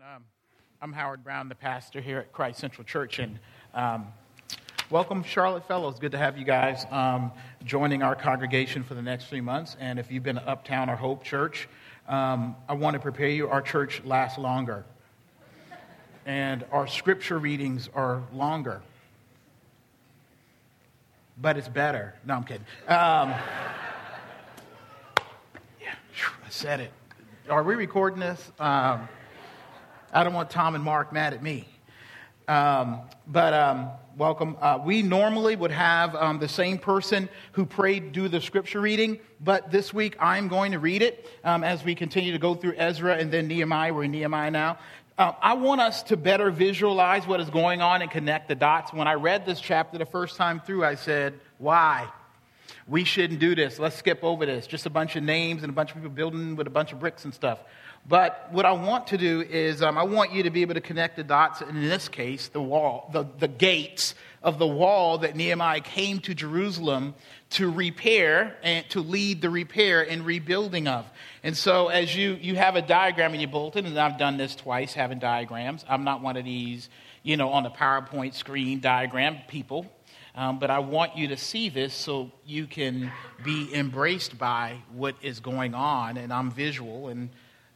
Um, I'm Howard Brown, the pastor here at Christ Central Church, and um, welcome, Charlotte Fellows. Good to have you guys um, joining our congregation for the next three months. And if you've been to Uptown or Hope Church, um, I want to prepare you. Our church lasts longer, and our scripture readings are longer, but it's better. No, I'm kidding. Um, yeah, I said it. Are we recording this? Um, I don't want Tom and Mark mad at me. Um, but um, welcome. Uh, we normally would have um, the same person who prayed do the scripture reading, but this week I'm going to read it um, as we continue to go through Ezra and then Nehemiah. We're in Nehemiah now. Uh, I want us to better visualize what is going on and connect the dots. When I read this chapter the first time through, I said, Why? We shouldn't do this. Let's skip over this. Just a bunch of names and a bunch of people building with a bunch of bricks and stuff. But what I want to do is um, I want you to be able to connect the dots, and in this case, the wall, the, the gates of the wall that Nehemiah came to Jerusalem to repair and to lead the repair and rebuilding of. And so, as you, you have a diagram in your bulletin, and I've done this twice, having diagrams. I'm not one of these, you know, on the PowerPoint screen diagram people. Um, but I want you to see this so you can be embraced by what is going on. And I'm visual, and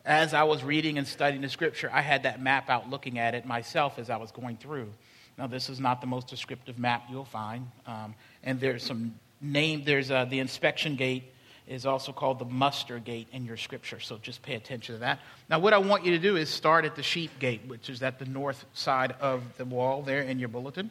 as I was reading and studying the scripture, I had that map out looking at it myself as I was going through. Now, this is not the most descriptive map you'll find. Um, and there's some name, there's uh, the inspection gate is also called the muster gate in your scripture. So just pay attention to that. Now, what I want you to do is start at the sheep gate, which is at the north side of the wall there in your bulletin.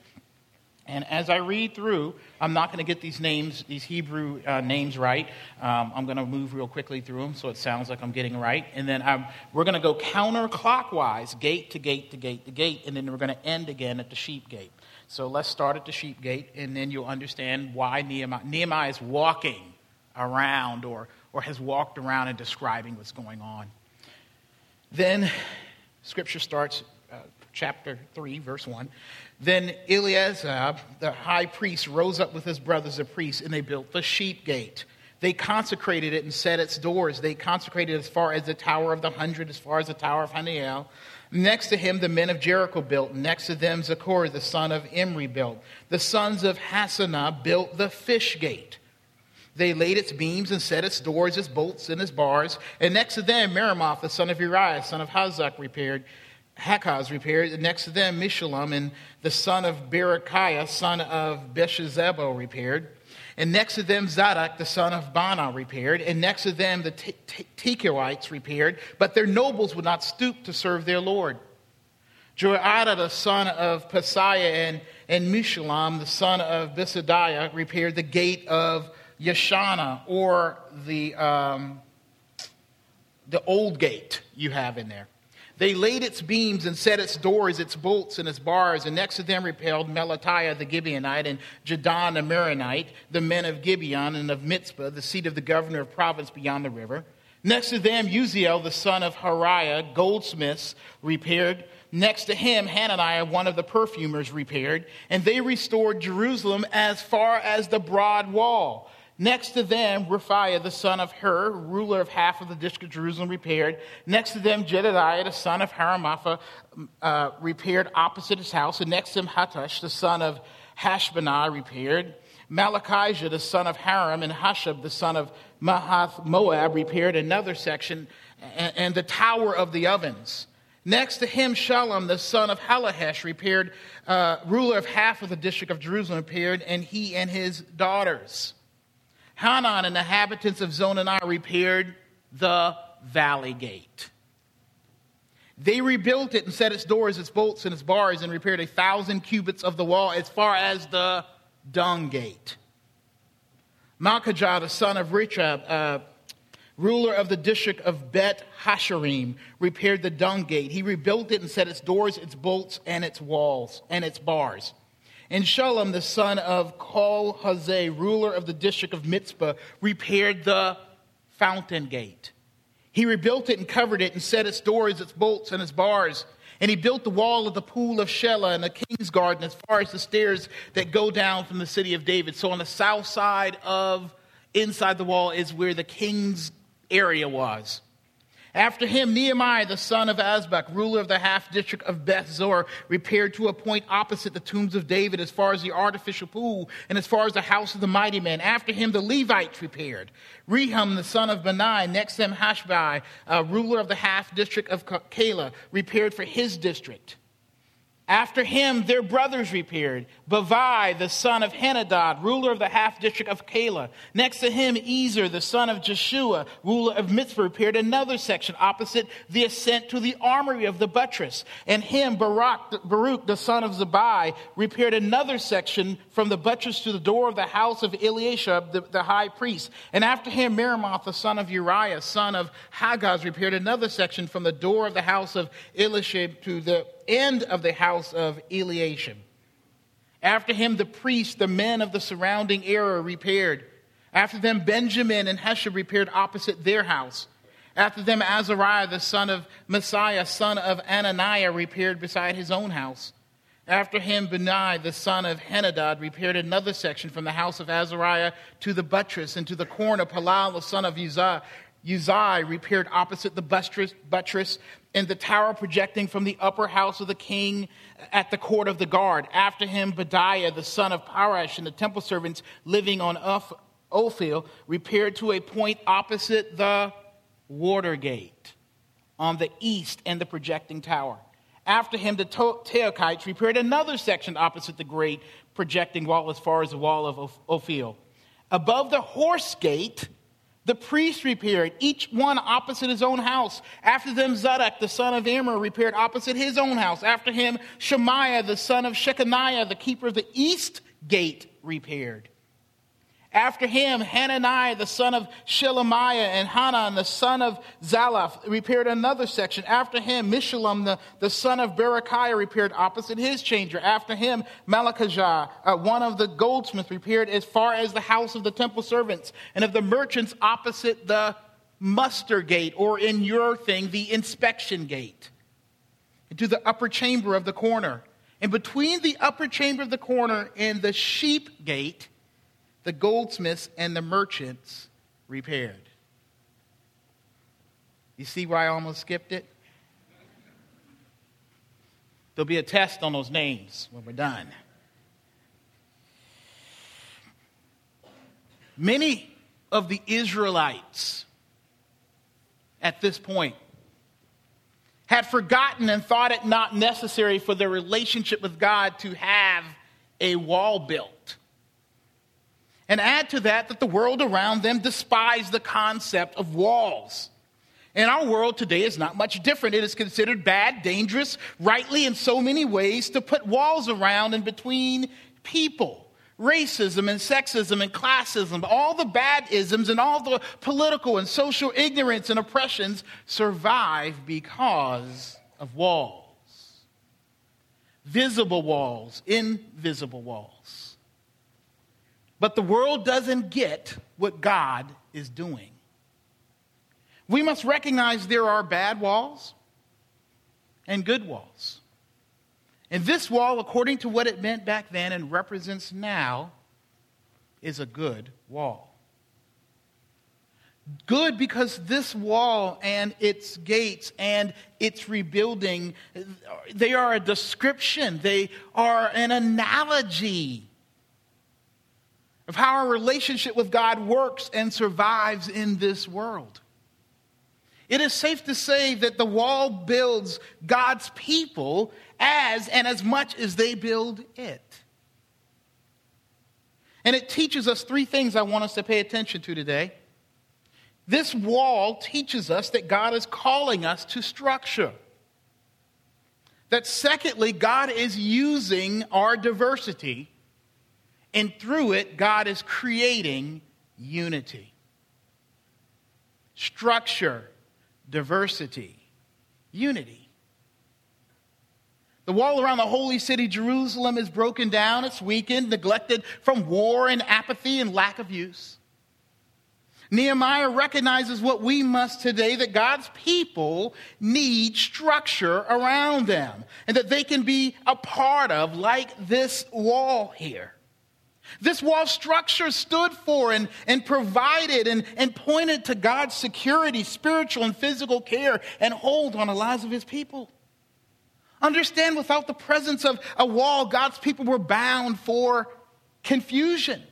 And as I read through, I'm not going to get these names, these Hebrew uh, names right. Um, I'm going to move real quickly through them so it sounds like I'm getting right. And then I'm, we're going to go counterclockwise, gate to gate to gate to gate, and then we're going to end again at the sheep gate. So let's start at the sheep gate, and then you'll understand why Nehemiah, Nehemiah is walking around or, or has walked around and describing what's going on. Then scripture starts, chapter 3, verse 1. Then Eleazar, the high priest, rose up with his brothers, the priests, and they built the sheep gate. They consecrated it and set its doors. They consecrated as far as the Tower of the Hundred, as far as the Tower of Hananel. Next to him, the men of Jericho built. Next to them, Zaccur, the son of Imri, built. The sons of Hassenaah built the fish gate. They laid its beams and set its doors, its bolts, and its bars. And next to them, Meremoth, the son of Uriah, son of Hazak, repaired. Hakaz repaired. Next to them, Meshullam and the son of Berechiah, son of Beshezebel, repaired. And next to them, Zadok, the son of Baana, repaired. And next to them, the Tekoites repaired. But their nobles would not stoop to serve their Lord. Joiada, the son of Paseah, and, and Meshullam, the son of Besodeiah, repaired the gate of Yeshanah, or the, um, the old gate you have in there. They laid its beams and set its doors, its bolts, and its bars, and next to them repelled Melatiah the Gibeonite and Jadon the Meronite, the men of Gibeon and of Mizpah, the seat of the governor of province beyond the river. Next to them, Uzziel the son of Hariah, goldsmiths, repaired. Next to him, Hananiah, one of the perfumers, repaired. And they restored Jerusalem as far as the broad wall Next to them, Rephaiah, the son of Hur, ruler of half of the district of Jerusalem, repaired. Next to them, Jedediah, the son of Haramapha, uh, repaired opposite his house. And next to him, Hattush, the son of Hashbonah, repaired. Malchijah, the son of Harim, and Hashab, the son of Mahath Moab, repaired another section, and, and the tower of the ovens. Next to him, Shallum, the son of Hallohesh, repaired, uh, ruler of half of the district of Jerusalem, repaired, and he and his daughters. Hanan and the inhabitants of Zonaniah repaired the valley gate. They rebuilt it and set its doors, its bolts, and its bars, and repaired a thousand cubits of the wall as far as the dung gate. Malchijah, the son of Rechab, uh, ruler of the district of Bet Hasharim, repaired the dung gate. He rebuilt it and set its doors, its bolts, and its walls, and its bars. And Shallum, the son of Kol Hazeh, ruler of the district of Mizpah, repaired the fountain gate. He rebuilt it and covered it and set its doors, its bolts, and its bars. And he built the wall of the pool of Shelah and the king's garden as far as the stairs that go down from the city of David. So on the south side of inside the wall is where the king's area was. After him, Nehemiah, the son of Azbuk, ruler of the half district of Beth-zur, repaired to a point opposite the tombs of David, as far as the artificial pool and as far as the house of the mighty man. After him, the Levites repaired. Rehum, the son of Benai, next them Hashbai, uh, ruler of the half district of Keilah, repaired for his district. After him, their brothers repaired. Bavvai, the son of Henadad, ruler of the half district of Keilah. Next to him, Ezer, the son of Jeshua, ruler of Mizpah, repaired another section opposite the ascent to the armory of the buttress. And him, Baruch, Baruch the son of Zabbai, repaired another section from the buttress to the door of the house of Eliashib, the, the high priest. And after him, Meremoth, the son of Uriah, son of Haggaz, repaired another section from the door of the house of Eliashib to the end of the house of Eliashib. After him, the priests, the men of the surrounding area, repaired. After them, Benjamin and Heshab repaired opposite their house. After them, Azariah, the son of Maaseiah, son of Ananiah, repaired beside his own house. After him, Benai, the son of Henadad, repaired another section from the house of Azariah to the buttress and to the corner. Palal, the son of Uzziah, Uzziah repaired opposite the buttress, buttress and the tower projecting from the upper house of the king at the court of the guard. After him, Bediah, the son of Parosh, and the temple servants living on Ophel, repaired to a point opposite the water gate on the east and the projecting tower. After him, the Tekoites repaired another section opposite the great projecting wall as far as the wall of Ophel. Above the horse gate, the priests repaired, each one opposite his own house. After them, Zadok, the son of Immer, repaired opposite his own house. After him, Shemaiah, the son of Shecaniah, the keeper of the east gate, repaired. After him, Hananiah, the son of Shelemiah, and Hanan, the son of Zalaph, repaired another section. After him, Meshullam, the, the son of Berechiah, repaired opposite his changer. After him, Malchijah, uh, one of the goldsmiths, repaired as far as the house of the temple servants and of the merchants opposite the muster gate, or in your thing, the inspection gate, into the upper chamber of the corner. And between the upper chamber of the corner and the sheep gate, the goldsmiths and the merchants repaired. You see where I almost skipped it? There'll be a test on those names when we're done. Many of the Israelites at this point had forgotten and thought it not necessary for their relationship with God to have a wall built. And add to that that the world around them despised the concept of walls. And our world today is not much different. It is considered bad, dangerous, rightly in so many ways, to put walls around and between people. Racism and sexism and classism, all the bad isms and all the political and social ignorance and oppressions survive because of walls. Visible walls, invisible walls. But the world doesn't get what God is doing. We must recognize there are bad walls and good walls. And this wall, according to what it meant back then and represents now, is a good wall. Good because this wall and its gates and its rebuilding, they are a description, they are an analogy of how our relationship with God works and survives in this world. It is safe to say that the wall builds God's people as and as much as they build it. And it teaches us three things I want us to pay attention to today. This wall teaches us that God is calling us to structure. That secondly, God is using our diversity and through it, God is creating unity, structure, diversity, unity. The wall around the holy city, Jerusalem, is broken down, it's weakened, neglected from war and apathy and lack of use. Nehemiah recognizes what we must today that God's people need structure around them and that they can be a part of, like this wall here. This wall structure stood for and, and provided and, and pointed to God's security, spiritual and physical care, and hold on the lives of his people. Understand, without the presence of a wall, God's people were bound for confusion.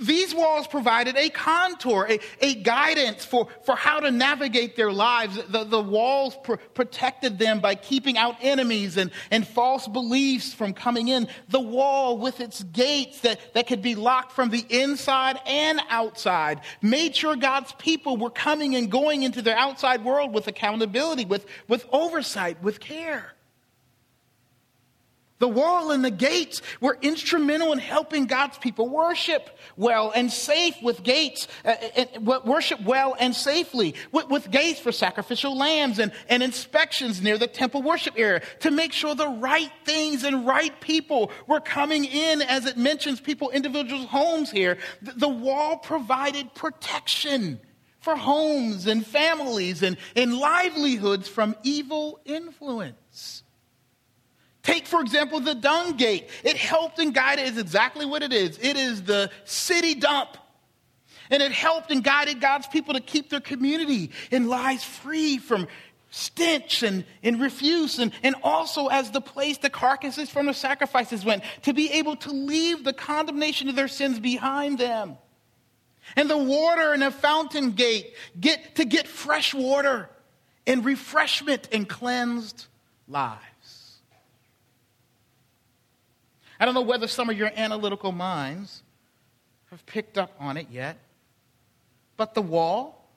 These walls provided a contour, a, a guidance for, for how to navigate their lives. The, the walls pr- protected them by keeping out enemies and, and false beliefs from coming in. The wall, with its gates that, that could be locked from the inside and outside, made sure God's people were coming and going into their outside world with accountability, with, with oversight, with care. The wall and the gates were instrumental in helping God's people worship well and safe with gates, uh, uh, worship well and safely, with, with, gates for sacrificial lambs and, and inspections near the temple worship area to make sure the right things and right people were coming in, as it mentions people, individuals' homes here. The, the wall provided protection for homes and families and, and livelihoods from evil influence. Take, for example, the dung gate. It helped and guided, is exactly what it is. It is the city dump. And it helped and guided God's people to keep their community and lives free from stench and, and refuse, and, and also as the place the carcasses from the sacrifices went, to be able to leave the condemnation of their sins behind them. And the water in a fountain gate get to get fresh water and refreshment and cleansed lives. I don't know whether some of your analytical minds have picked up on it yet, but the wall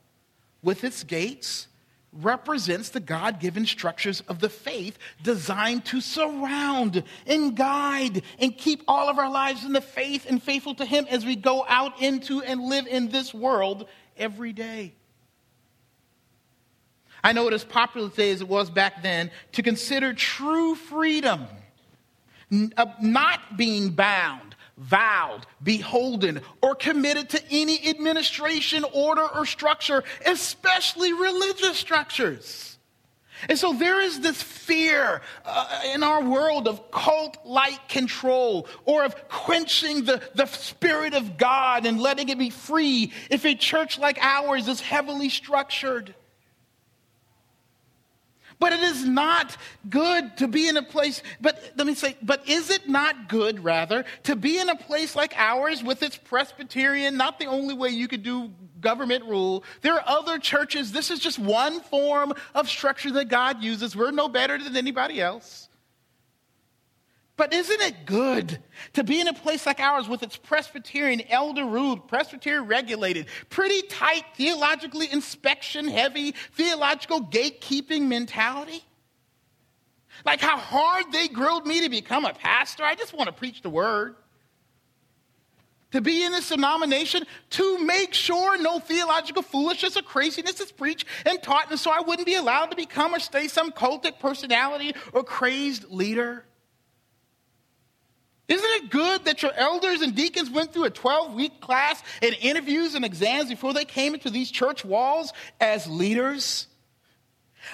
with its gates represents the God given structures of the faith designed to surround and guide and keep all of our lives in the faith and faithful to Him as we go out into and live in this world every day. I know it is popular today as it was back then to consider true freedom not being bound, vowed, beholden, or committed to any administration, order, or structure, especially religious structures. And so there is this fear uh, in our world of cult like control or of quenching the, the Spirit of God and letting it be free if a church like ours is heavily structured. But it is not good to be in a place, but let me say, but is it not good, rather, to be in a place like ours with its Presbyterian, not the only way you could do government rule? There are other churches. This is just one form of structure that God uses. We're no better than anybody else. But isn't it good to be in a place like ours with its Presbyterian, elder ruled, Presbyterian regulated, pretty tight, theologically inspection heavy, theological gatekeeping mentality? Like how hard they grilled me to become a pastor. I just want to preach the word. To be in this denomination to make sure no theological foolishness or craziness is preached and taught, and so I wouldn't be allowed to become or stay some cultic personality or crazed leader. Isn't it good that your elders and deacons went through a 12 week class and interviews and exams before they came into these church walls as leaders?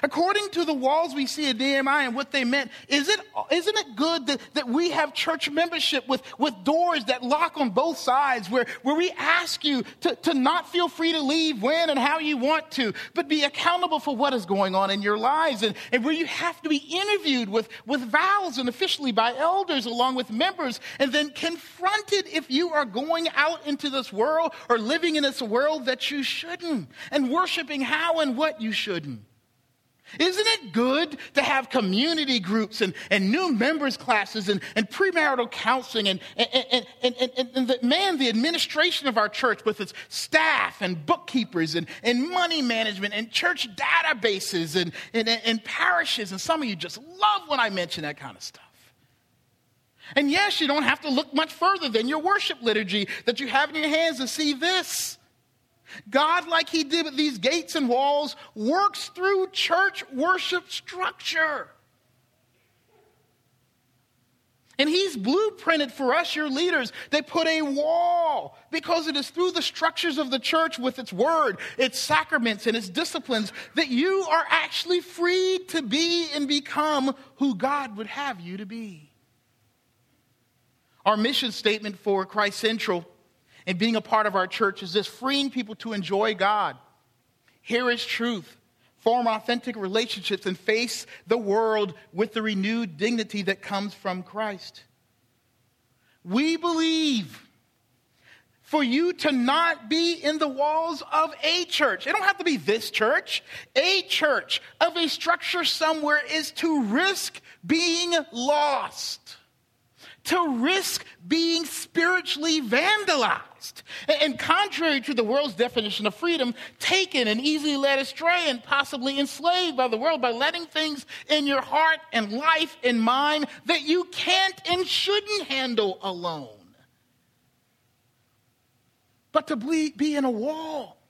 According to the walls we see at DMI and what they meant, is it, isn't it good that, that we have church membership with, with doors that lock on both sides, where, where we ask you to, to not feel free to leave when and how you want to, but be accountable for what is going on in your lives, and, and where you have to be interviewed with, with vows and officially by elders along with members, and then confronted if you are going out into this world or living in this world that you shouldn't, and worshiping how and what you shouldn't. Isn't it good to have community groups and, and new members classes and, and premarital counseling and, and, and, and, and the, man, the administration of our church with its staff and bookkeepers and, and money management and church databases and, and, and parishes. And some of you just love when I mention that kind of stuff. And yes, you don't have to look much further than your worship liturgy that you have in your hands to see this. God, like He did with these gates and walls, works through church worship structure. And He's blueprinted for us, your leaders. They put a wall because it is through the structures of the church with its word, its sacraments, and its disciplines that you are actually free to be and become who God would have you to be. Our mission statement for Christ Central and being a part of our church is this freeing people to enjoy God, hear His truth, form authentic relationships, and face the world with the renewed dignity that comes from Christ. We believe for you to not be in the walls of a church. It don't have to be this church. A church of a structure somewhere is to risk being lost to risk being spiritually vandalized. And contrary to the world's definition of freedom, taken and easily led astray and possibly enslaved by the world by letting things in your heart and life and mind that you can't and shouldn't handle alone. But to be in a wall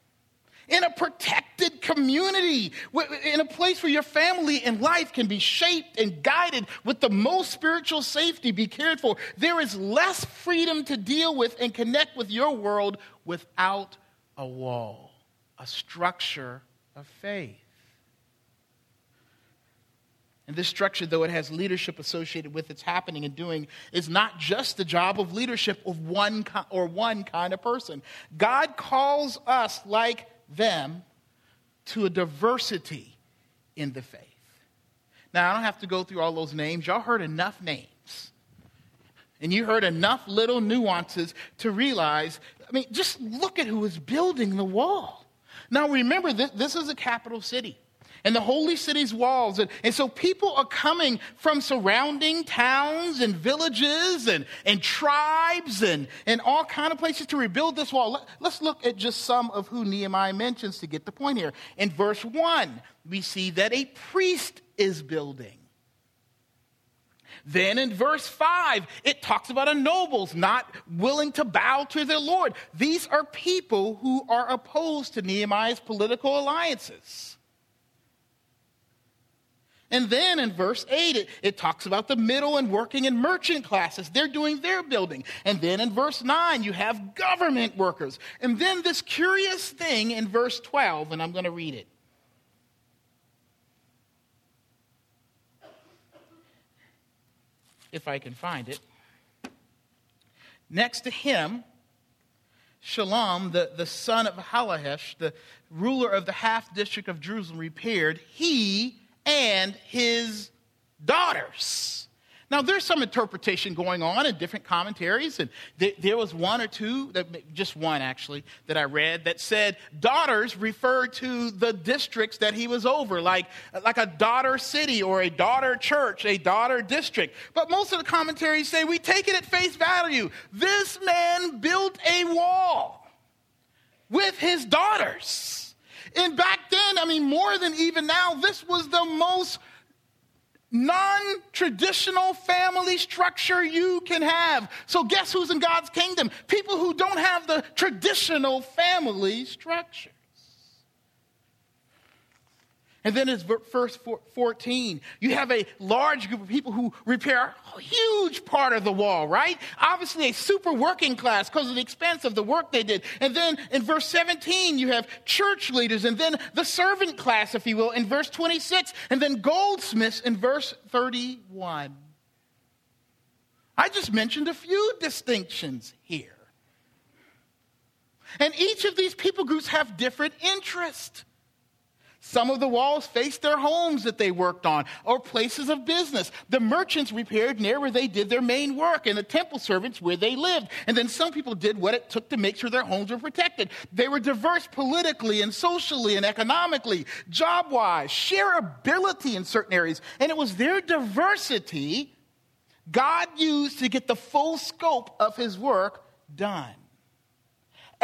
in a protected community, in a place where your family and life can be shaped and guided with the most spiritual safety, be cared for. There is less freedom to deal with and connect with your world without a wall, a structure of faith. And this structure, though it has leadership associated with its happening and doing, is not just the job of leadership of one or one kind of person. God calls us, like them to a diversity in the faith. Now, I don't have to go through all those names. Y'all heard enough names. And you heard enough little nuances to realize, I mean, just look at who is building the wall. Now, remember, this, this is a capital city and the holy city's walls. And, and so people are coming from surrounding towns and villages and, and tribes and, and all kind of places to rebuild this wall. Let, let's look at just some of who Nehemiah mentions to get the point here. In verse 1, we see that a priest is building. Then in verse 5, it talks about a nobles not willing to bow to their Lord. These are people who are opposed to Nehemiah's political alliances. And then in verse 8, it, it, talks about the middle and working and merchant classes. They're doing their building. And then in verse 9, you have government workers. And then this curious thing in verse 12, and I'm going to read it. If I can find it. Next to him, Shallum, the, the son of Hallohesh, the ruler of the half district of Jerusalem, repaired. He and his daughters. Now, there's some interpretation going on in different commentaries, and th- there was one or two, that, just one actually, that I read that said daughters referred to the districts that he was over, like, like a daughter city or a daughter church, a daughter district. But most of the commentaries say we take it at face value. This man built a wall with his daughters. And back then, I mean, more than even now, this was the most non traditional family structure you can have. So, guess who's in God's kingdom? People who don't have the traditional family structure. And then it's verse 14. You have a large group of people who repair a huge part of the wall, right? Obviously, a super working class because of the expense of the work they did. And then in verse 17, you have church leaders, and then the servant class, if you will, in verse 26, and then goldsmiths in verse 31. I just mentioned a few distinctions here. And each of these people groups have different interests. Some of the walls faced their homes that they worked on or places of business. The merchants repaired near where they did their main work, and the temple servants where they lived. And then some people did what it took to make sure their homes were protected. They were diverse politically and socially and economically, job wise, shareability in certain areas. And it was their diversity God used to get the full scope of his work done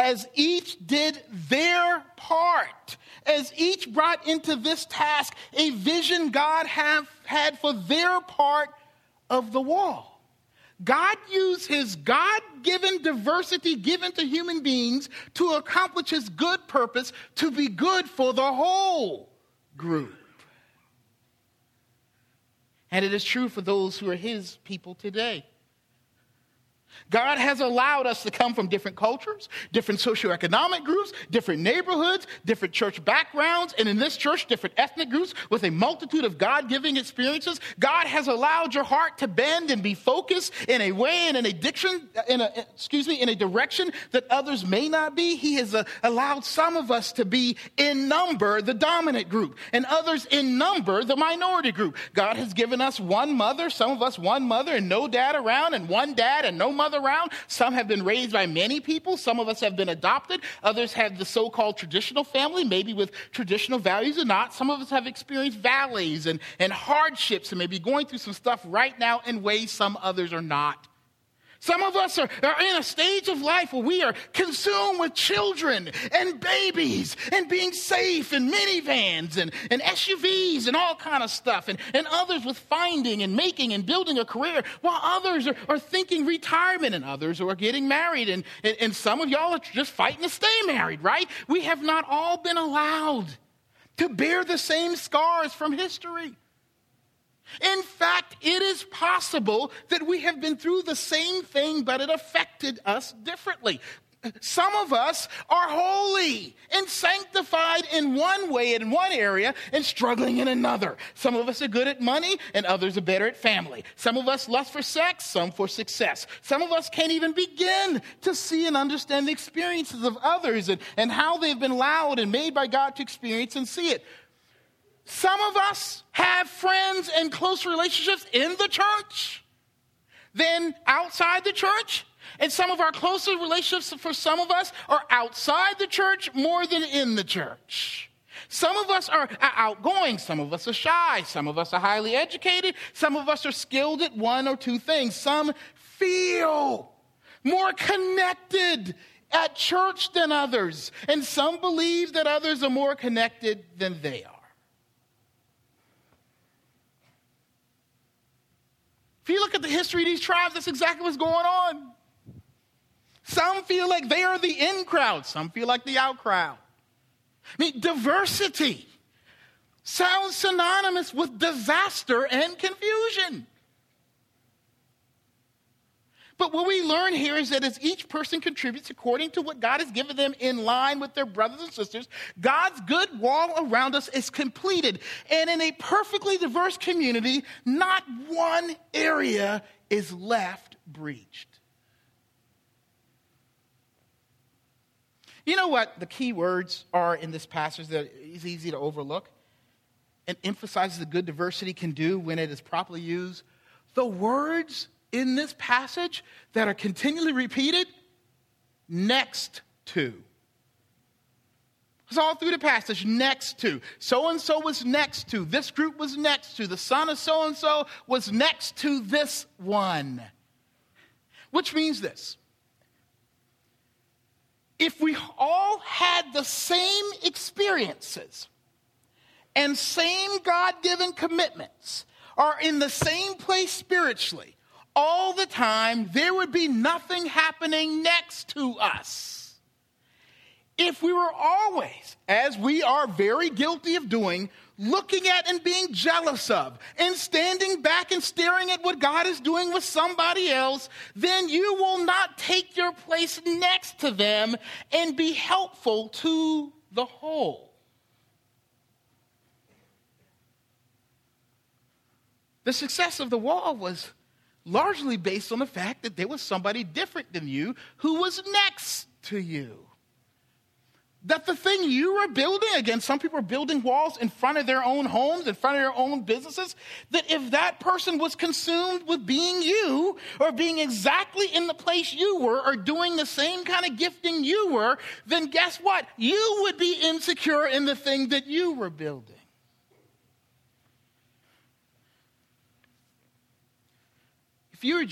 as each did their part, as each brought into this task a vision God have had for their part of the wall. God used his God given diversity given to human beings to accomplish his good purpose to be good for the whole group. And it is true for those who are his people today. God has allowed us to come from different cultures, different socioeconomic groups, different neighborhoods, different church backgrounds, and in this church, different ethnic groups with a multitude of God giving experiences. God has allowed your heart to bend and be focused in a way and in a diction, in a, excuse me, in a direction that others may not be. He has uh, allowed some of us to be in number the dominant group and others in number the minority group. God has given us one mother, some of us one mother and no dad around, and one dad and no mother around. Some have been raised by many people. Some of us have been adopted. Others have the so called traditional family, maybe with traditional values or not. Some of us have experienced valleys and, and hardships and maybe going through some stuff right now in ways some others are not. Some of us are, are in a stage of life where we are consumed with children and babies and being safe and minivans and, and SUVs and all kind of stuff. And, and others with finding and making and building a career while others are, are thinking retirement and others are getting married. And, and, and some of y'all are just fighting to stay married, right? We have not all been allowed to bear the same scars from history. In fact, it is possible that we have been through the same thing, but it affected us differently. Some of us are holy and sanctified in one way, in one area, and struggling in another. Some of us are good at money, and others are better at family. Some of us lust for sex, some for success. Some of us can't even begin to see and understand the experiences of others and, and how they've been allowed and made by God to experience and see it. Some of us have friends and close relationships in the church than outside the church. And some of our closer relationships for some of us are outside the church more than in the church. Some of us are outgoing, some of us are shy, some of us are highly educated, some of us are skilled at one or two things. Some feel more connected at church than others, and some believe that others are more connected than they are. If you look at the history of these tribes, that's exactly what's going on. Some feel like they are the in crowd, some feel like the out crowd. I mean, diversity sounds synonymous with disaster and confusion. But what we learn here is that as each person contributes according to what God has given them in line with their brothers and sisters, God's good wall around us is completed. And in a perfectly diverse community, not one area is left breached. You know what the key words are in this passage that is easy to overlook and emphasizes the good diversity can do when it is properly used? The words in this passage that are continually repeated next to. It's all through the passage, next to. So and so was next to. This group was next to. The son of so and so was next to this one. Which means this if we all had the same experiences and same God given commitments, are in the same place spiritually, all the time, there would be nothing happening next to us. If we were always, as we are very guilty of doing, looking at and being jealous of, and standing back and staring at what God is doing with somebody else, then you will not take your place next to them and be helpful to the whole. The success of the wall was largely based on the fact that there was somebody different than you who was next to you. That the thing you were building, again, some people are building walls in front of their own homes, in front of their own businesses, that if that person was consumed with being you, or being exactly in the place you were, or doing the same kind of gifting you were, then guess what? You would be insecure in the thing that you were building. If you are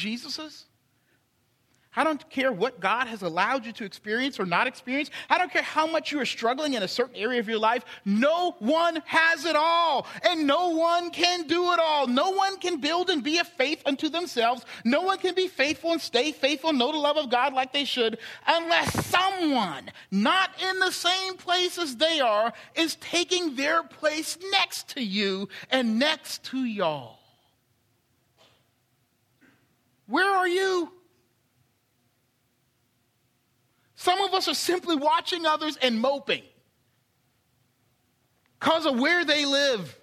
I don't care what God has allowed you to experience or not experience. I don't care how much you are struggling in a certain area of your life. No one has it all, and no one can do it all. No one can build and be a faith unto themselves. No one can be faithful and stay faithful, know the love of God like they should, unless someone not in the same place as they are is taking their place next to you and next to y'all. Where are you? Some of us are simply watching others and moping because of where they live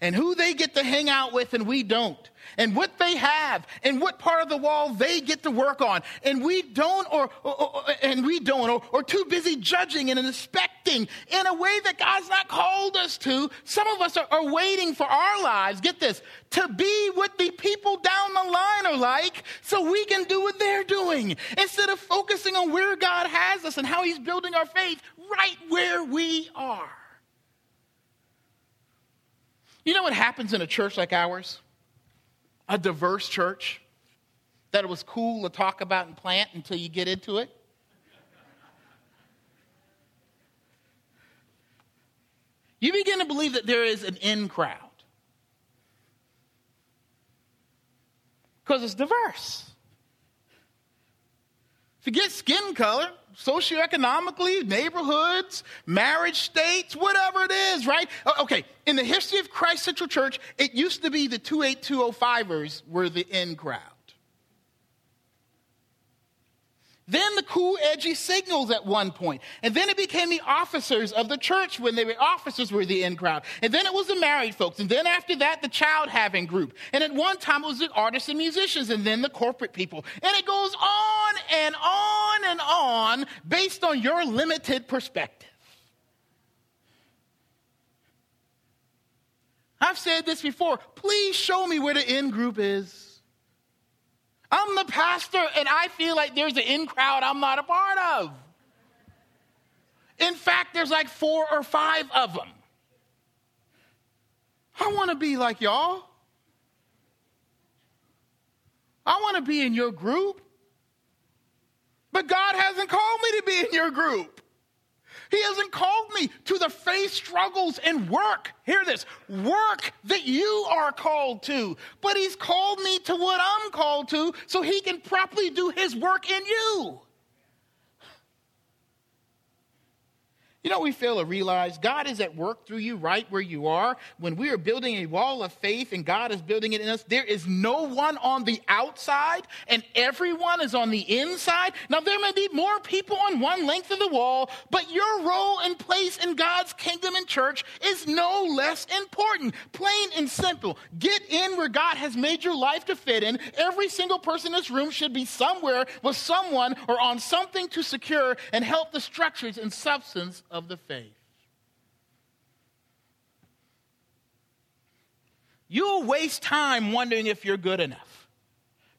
and who they get to hang out with and we don't and what they have and what part of the wall they get to work on, and we don't, or, or, or and we don't, or, or too busy judging and inspecting in a way that God's not called us to. Some of us are, are waiting for our lives, get this, to be what the people down the line are like so we can do what they're doing instead of focusing on where God has us and how He's building our faith right where we are. You know what happens in a church like ours? A diverse church that it was cool to talk about and plant until you get into it. You begin to believe that there is an in crowd because it's diverse. Forget skin color socioeconomically, neighborhoods, marriage states, whatever it is, right? Okay, in the history of Christ Central Church, it used to be the 28205ers were the in crowd. Then the cool, edgy signals at one point. And then it became the officers of the church when were officers were the in crowd. And then it was the married folks. And then after that, the child having group. And at one time it was the artists and musicians and then the corporate people. And it goes on and on and on based on your limited perspective. I've said this before. Please show me where the in group is. I'm the pastor, and I feel like there's an in crowd I'm not a part of. In fact, there's like four or five of them. I want to be like y'all. I want to be in your group. But God hasn't called me to be in your group. He hasn't called me to the faith struggles and work. Hear this work that you are called to. But He's called me to what I'm called to so He can properly do His work in you. You know, we fail to realize God is at work through you right where you are. When we are building a wall of faith and God is building it in us, there is no one on the outside and everyone is on the inside. Now, there may be more people on one length of the wall, but your role and place in God's kingdom and church is no less important. Plain and simple. Get in where God has made your life to fit in. Every single person in this room should be somewhere with someone or on something to secure and help the structures and substance of the faith. You'll waste time wondering if you're good enough.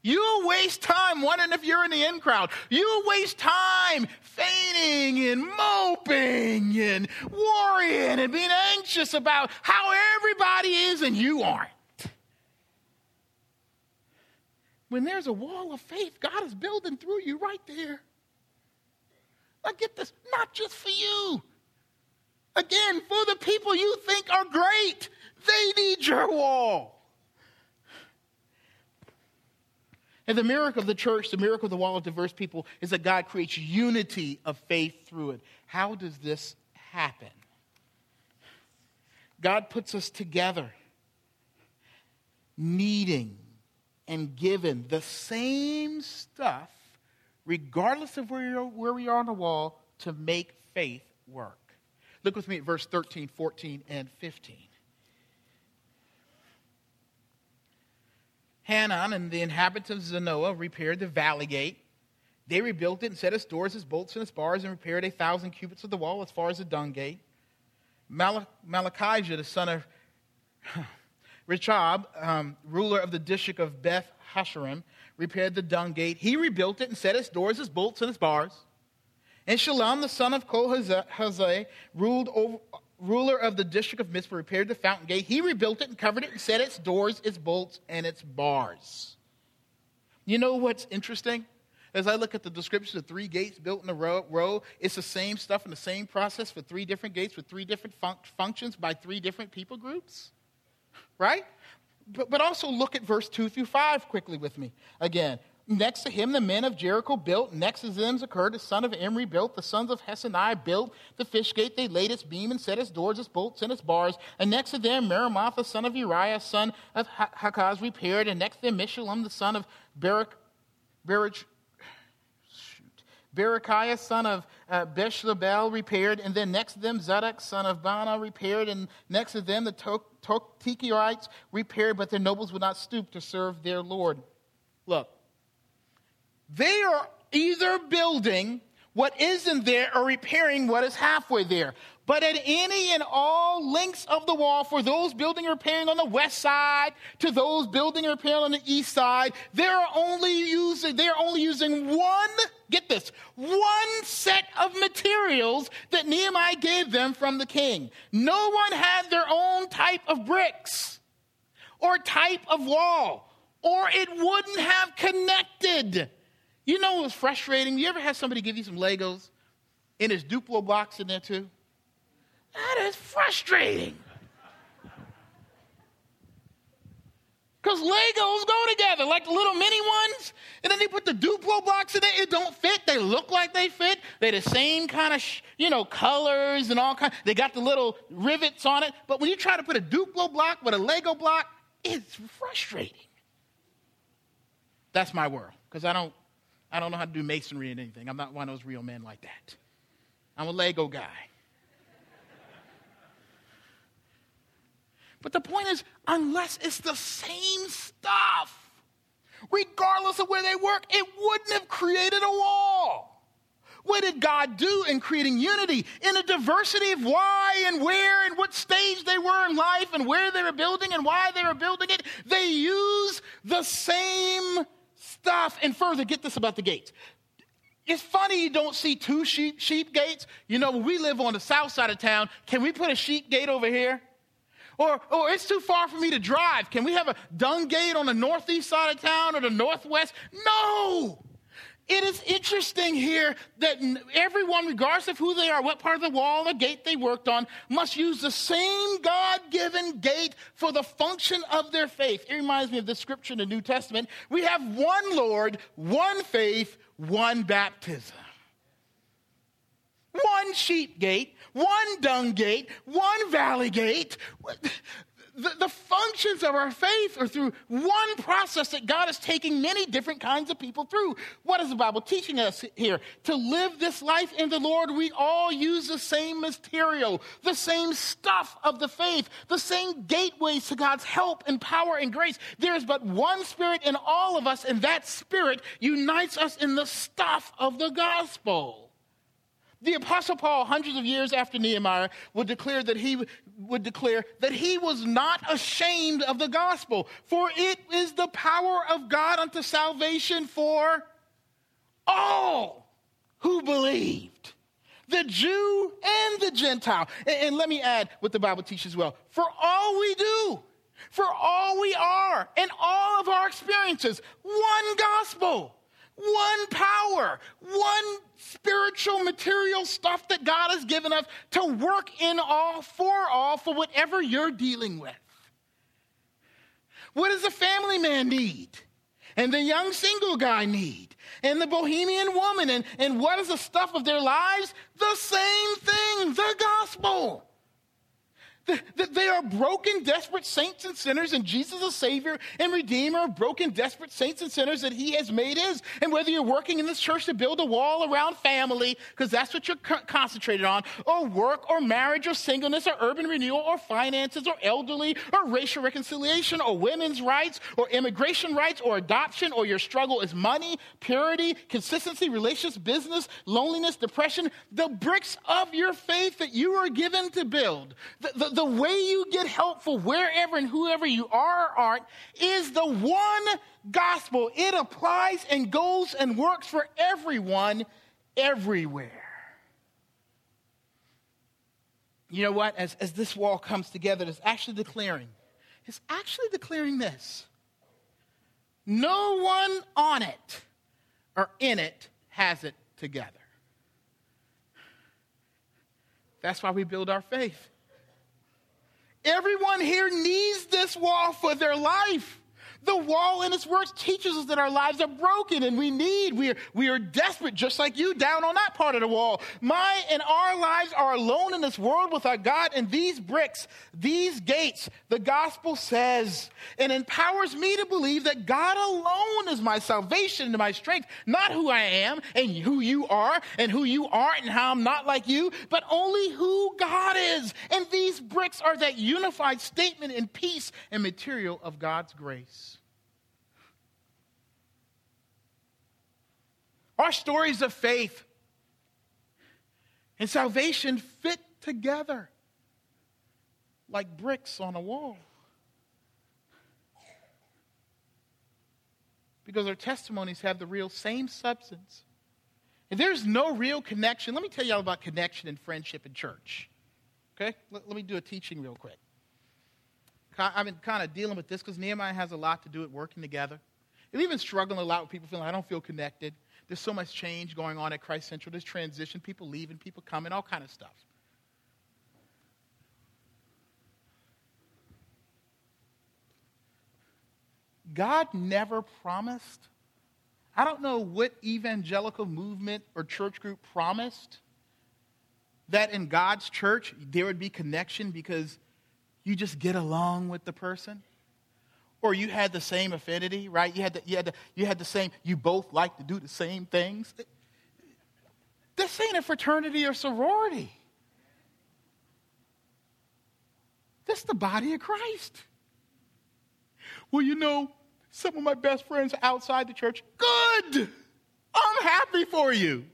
You'll waste time wondering if you're in the in crowd. You'll waste time fainting and moping and worrying and being anxious about how everybody is and you aren't. When there's a wall of faith, God is building through you right there. Now get this, not just for you. Again, for the people you think are great, they need your wall. And the miracle of the church, the miracle of the wall of diverse people, is that God creates unity of faith through it. How does this happen? God puts us together, needing and given the same stuff regardless of where, where we are on the wall, to make faith work. Look with me at verse 13, 14, and 15. Hanan and the inhabitants of Zanoah repaired the valley gate. They rebuilt it and set its doors, its bolts, and its bars, and repaired a thousand cubits of the wall as far as the dung gate. Mal- Malachijah, the son of Rechab, um, ruler of the district of Beth Hasharim, repaired the dung gate. He rebuilt it and set its doors, its bolts, and its bars. And Shalom, the son of Kol-Hoseh, ruled over, ruler of the district of Mizpah, repaired the fountain gate. He rebuilt it and covered it and set its doors, its bolts, and its bars. You know what's interesting? As I look at the description of three gates built in a row, row, it's the same stuff and the same process for three different gates with three different fun- functions by three different people groups. Right? But, but also look at verse 2 through 5 quickly with me. Again, next to him the men of Jericho built. Next to them Zaccur, the son of Imri, built. The sons of Hesaniah built the fish gate. They laid its beam and set its doors, its bolts, and its bars. And next to them Meremoth, the son of Uriah, son of Hakaz, repaired. And next to them Meshullam, the son of Barak, Barak, Berechiah, son of uh, Beshlabel, repaired, and then next to them, Zadok, son of Baana, repaired, and next to them, the Tekoites repaired, but their nobles would not stoop to serve their Lord. Look, they are either building what isn't there or repairing what is halfway there. But at any and all lengths of the wall, for those building or repairing on the west side to those building or repairing on the east side, they're only using, they're only using one, get this, one set of materials that Nehemiah gave them from the king. No one had their own type of bricks or type of wall, or it wouldn't have connected. You know what was frustrating? You ever had somebody give you some Legos and there's Duplo blocks in there too? That is frustrating. Because Legos go together, like the little mini ones, and then they put the Duplo blocks in it. It don't fit. They look like they fit. They're the same kind of, sh- you know, colors and all kind. They got the little rivets on it. But when you try to put a Duplo block with a Lego block, it's frustrating. That's my world because I don't, I don't know how to do masonry and anything. I'm not one of those real men like that. I'm a Lego guy. But the point is, unless it's the same stuff, regardless of where they work, it wouldn't have created a wall. What did God do in creating unity in a diversity of why and where and what stage they were in life and where they were building and why they were building it? They use the same stuff. And further, get this about the gates. It's funny you don't see two sheep, sheep gates. You know, we live on the south side of town. Can we put a sheep gate over here? Or, or it's too far for me to drive. Can we have a dung gate on the northeast side of town or the northwest? No! It is interesting here that everyone, regardless of who they are, what part of the wall or gate they worked on, must use the same God given gate for the function of their faith. It reminds me of the scripture in the New Testament. We have one Lord, one faith, one baptism. One sheep gate, one dung gate, one valley gate. The, the, functions of our faith are through one process that God is taking many different kinds of people through. What is the Bible teaching us here? To live this life in the Lord, we all use the same material, the same stuff of the faith, the same gateways to God's help and power and grace. There is but one Spirit in all of us, and that Spirit unites us in the stuff of the gospel. The apostle Paul, hundreds of years after Nehemiah, would declare that he would declare that he was not ashamed of the gospel, for it is the power of God unto salvation for all who believed. The Jew and the Gentile. And, and let me add what the Bible teaches well. For all we do, for all we are, and all of our experiences, one gospel one power, one spiritual material stuff that God has given us to work in all, for all, for whatever you're dealing with. What does a family man need? And the young single guy need? And the bohemian woman? And, and what is the stuff of their lives? The same thing, the gospel. That they are broken, desperate saints and sinners, and Jesus, a Savior and Redeemer, of broken, desperate saints and sinners that He has made is. And whether you're working in this church to build a wall around family, because that's what you're concentrated on, or work, or marriage, or singleness, or urban renewal, or finances, or elderly, or racial reconciliation, or women's rights, or immigration rights, or adoption, or your struggle is money, purity, consistency, relationships, business, loneliness, depression, the bricks of your faith that you are given to build. The, the, the way you get helpful wherever and whoever you are or aren't is the one gospel. It applies and goes and works for everyone everywhere. You know what? As, as this wall comes together, it's actually declaring, it's actually declaring this. No one on it or in it has it together. That's why we build our faith. Everyone here needs this wall for their life. The wall in its works teaches us that our lives are broken and we need, we are, we are desperate, just like you down on that part of the wall. My and our lives are alone in this world with our God, and these bricks, these gates, the gospel says, and empowers me to believe that God alone is my salvation and my strength, not who I am and who you are and who you aren't and how I'm not like you, but only who God is. And these bricks are that unified statement in peace and material of God's grace. Our stories of faith and salvation fit together like bricks on a wall. Because our testimonies have the real same substance. And there's no real connection. Let me tell you all about connection and friendship in church. Okay? Let, let me do a teaching real quick. I've been kind of dealing with this because Nehemiah has a lot to do with working together. And even struggling a lot with people feeling I don't feel connected. There's so much change going on at Christ Central. There's transition, people leaving, people coming, all kind of stuff. God never promised. I don't know what evangelical movement or church group promised that in God's church there would be connection because you just get along with the person or you had the same affinity, right? You had the, you had the, you had the same, you both like to do the same things. This ain't a fraternity or sorority. This is the body of Christ. Well, you know, some of my best friends outside the church, good. I'm happy for you.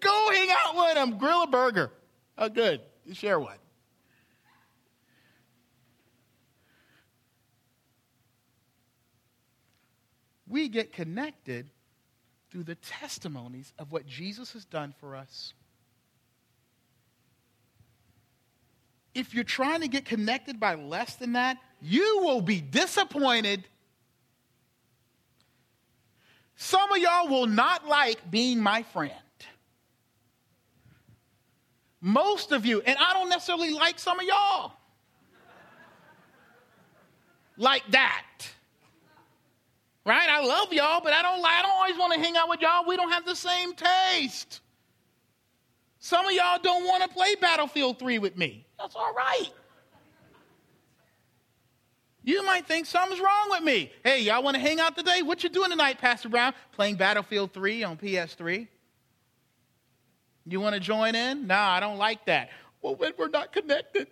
Go hang out with them, grill a burger. Oh, good. Share one. We get connected through the testimonies of what Jesus has done for us. If you're trying to get connected by less than that, you will be disappointed. Some of y'all will not like being my friend. Most of you, and I don't necessarily like some of y'all like that right? I love y'all, but I don't, I don't always want to hang out with y'all. We don't have the same taste. Some of y'all don't want to play Battlefield 3 with me. That's all right. You might think something's wrong with me. Hey, y'all want to hang out today? What you doing tonight, Pastor Brown? Playing Battlefield 3 on PS3? You want to join in? No, I don't like that. Well, when we're not connected.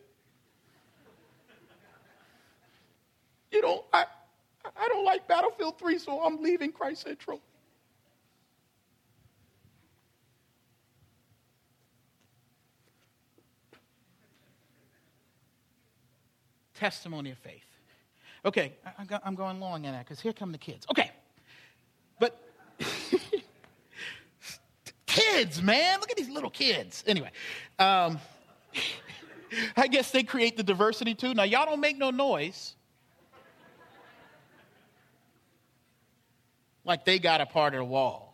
You know, I, I don't like Battlefield 3, so I'm leaving Christ Central. Testimony of faith. Okay, I'm going long in that because here come the kids. Okay, but kids, man, look at these little kids. Anyway, um, I guess they create the diversity too. Now, y'all don't make no noise. Like they got a part of the wall.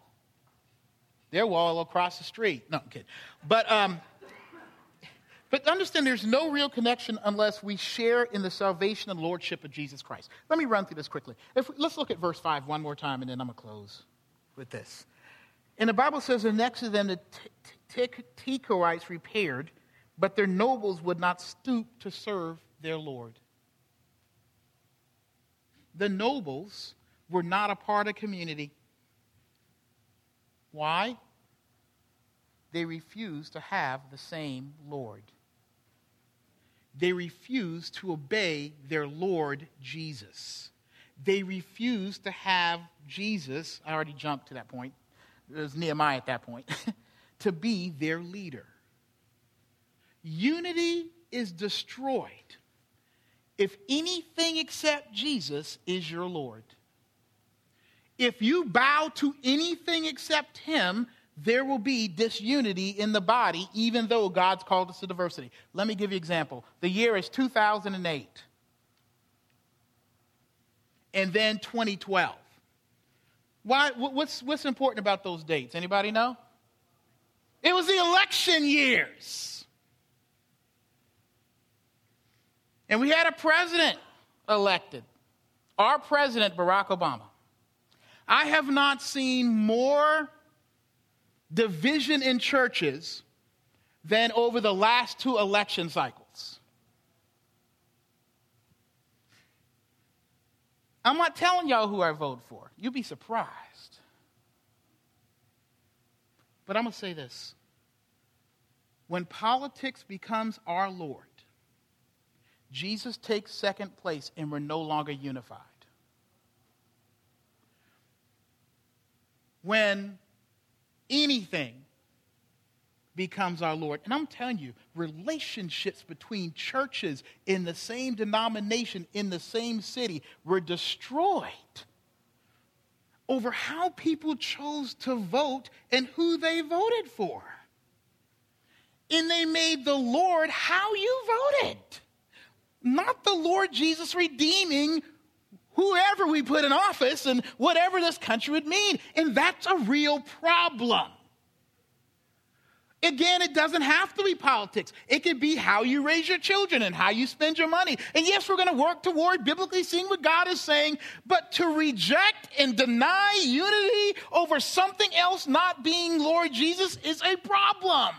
Their wall across the street. No, I'm kidding. But, um, but understand there's no real connection unless we share in the salvation and lordship of Jesus Christ. Let me run through this quickly. If, let's look at verse 5 one more time, and then I'm going to close with this. And the Bible says, And next to them the Tekoites repaired, but their nobles would not stoop to serve their Lord. The nobles were not a part of community. Why? They refused to have the same Lord. They refused to obey their Lord Jesus. They refused to have Jesus, I already jumped to that point, it was Nehemiah at that point, to be their leader. Unity is destroyed if anything except Jesus is your Lord if you bow to anything except Him, there will be disunity in the body, even though God's called us to diversity. Let me give you an example. The year is 2008, and then 2012. Why, what's, what's important about those dates? Anybody know? It was the election years. And we had a president elected. our president, Barack Obama, I have not seen more division in churches than over the last two election cycles. I'm not telling y'all who I vote for. You'd be surprised. But I'm going to say this. When politics becomes our Lord, Jesus takes second place and we're no longer unified. When anything becomes our Lord. And I'm telling you, relationships between churches in the same denomination, in the same city, were destroyed over how people chose to vote and who they voted for. And they made the Lord how you voted, not the Lord Jesus redeeming whoever we put in office and whatever this country would mean. And that's a real problem. Again, it doesn't have to be politics. It could be how you raise your children and how you spend your money. And yes, we're going to work toward biblically seeing what God is saying, but to reject and deny unity over something else not being Lord Jesus is a problem.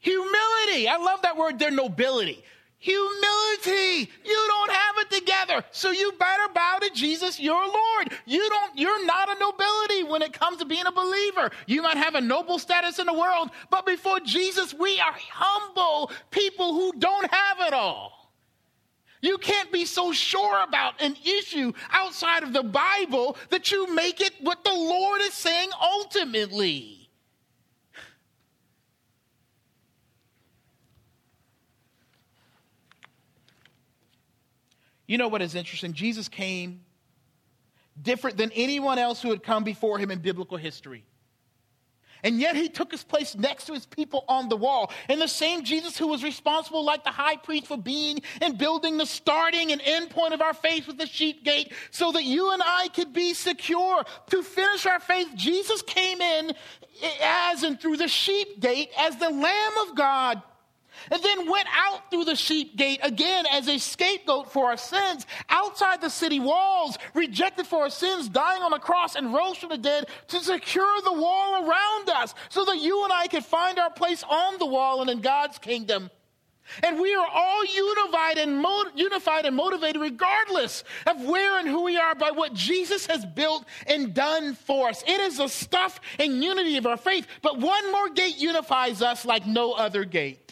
Humility. I love that word, their nobility. Humility. You don't have it together. So you better bow to Jesus, your Lord. You don't, you're not a nobility when it comes to being a believer. You might have a noble status in the world, but before Jesus, we are humble people who don't have it all. You can't be so sure about an issue outside of the Bible that you make it what the Lord is saying ultimately. You know what is interesting? Jesus came different than anyone else who had come before him in biblical history. And yet he took his place next to his people on the wall. And the same Jesus who was responsible, like the high priest, for being and building the starting and end point of our faith with the sheep gate so that you and I could be secure. To finish our faith, Jesus came in as and through the sheep gate as the Lamb of God and then went out through the sheep gate again as a scapegoat for our sins, outside the city walls, rejected for our sins, dying on the cross and rose from the dead to secure the wall around us so that you and I could find our place on the wall and in God's kingdom. And we are all unified and, mo- unified and motivated regardless of where and who we are by what Jesus has built and done for us. It is the stuff and unity of our faith. But one more gate unifies us like no other gate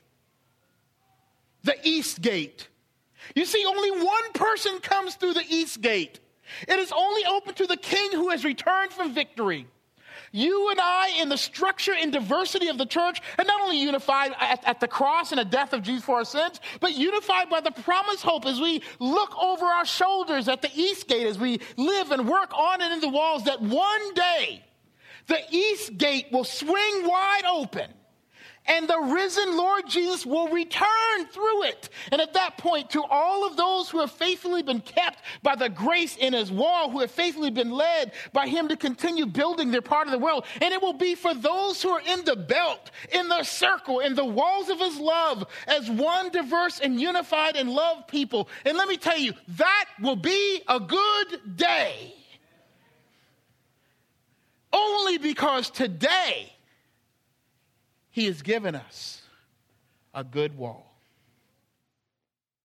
the east gate. You see, only one person comes through the east gate. It is only open to the king who has returned from victory. You and I, in the structure and diversity of the church, are not only unified at, at, the cross and the death of Jesus for our sins, but unified by the promised hope as we look over our shoulders at the east gate, as we live and work on and in the walls, that one day the east gate will swing wide open and the risen Lord Jesus will return through it. And at that point, to all of those who have faithfully been kept by the grace in his wall, who have faithfully been led by him to continue building their part of the world. And it will be for those who are in the belt, in the circle, in the walls of his love, as one diverse and unified and loved people. And let me tell you, that will be a good day. Only because today, he has given us a good wall.